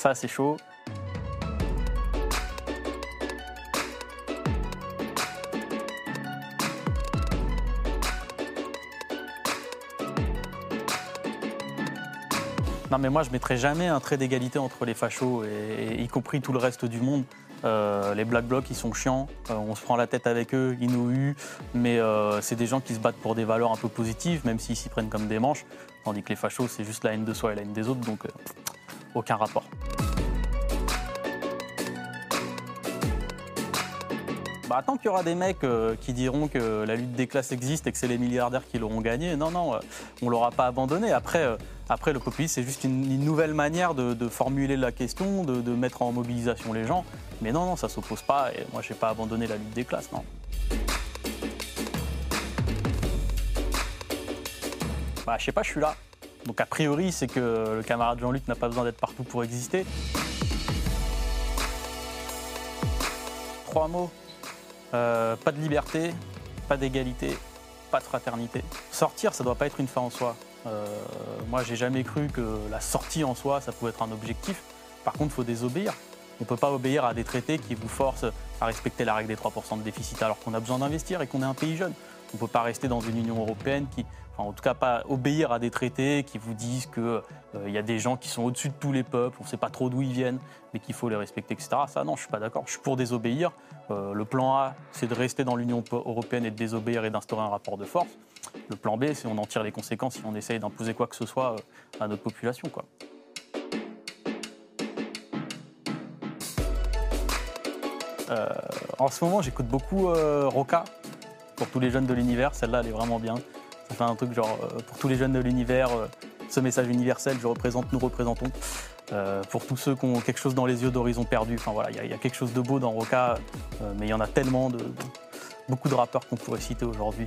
Ça, c'est chaud. Non, mais moi, je mettrai jamais un trait d'égalité entre les fachos, et, y compris tout le reste du monde. Euh, les Black Blocs, ils sont chiants, euh, on se prend la tête avec eux, ils nous mais euh, c'est des gens qui se battent pour des valeurs un peu positives, même s'ils s'y prennent comme des manches, tandis que les fachos, c'est juste la haine de soi et la haine des autres, donc aucun rapport. Bah, tant qu'il y aura des mecs euh, qui diront que la lutte des classes existe et que c'est les milliardaires qui l'auront gagné, non, non, euh, on ne l'aura pas abandonné. Après, euh, après le populisme, c'est juste une, nouvelle manière de, formuler la question, de, de mettre en mobilisation les gens. Mais non, non, ça ne s'oppose pas. Et moi, je n'ai pas abandonné la lutte des classes, non. Bah, je sais pas, je suis là. Donc, a priori, c'est que le camarade Jean-Luc n'a pas besoin d'être partout pour exister. Trois mots. Euh, pas de liberté, pas d'égalité, pas de fraternité. Sortir, ça doit pas être une fin en soi. Euh, moi, j'ai jamais cru que la sortie en soi, ça pouvait être un objectif. Par contre, il faut désobéir. On ne peut pas obéir à des traités qui vous forcent à respecter la règle des 3% de déficit alors qu'on a besoin d'investir et qu'on est un pays jeune. On ne peut pas rester dans une Union européenne qui, enfin, en tout cas, pas obéir à des traités qui vous disent qu'il y a des gens qui sont au-dessus de tous les peuples, on ne sait pas trop d'où ils viennent, mais qu'il faut les respecter, etc. Ça, non, je suis pas d'accord. Je suis pour désobéir. Euh, le plan A, c'est de rester dans l'Union européenne et de désobéir et d'instaurer un rapport de force. Le plan B, c'est on en tire les conséquences si on essaye d'imposer quoi que ce soit euh, à notre population. Euh, en ce moment, j'écoute beaucoup euh, Roca pour tous les jeunes de l'univers. Celle-là, elle est vraiment bien. Ça fait un truc genre euh, pour tous les jeunes de l'univers, euh, ce message universel, je représente, nous représentons. Euh, pour tous ceux qui ont quelque chose dans les yeux d'horizon perdu. Enfin voilà, il y a- quelque chose de beau dans Roca, mais il y en a tellement de, beaucoup de rappeurs qu'on pourrait citer aujourd'hui.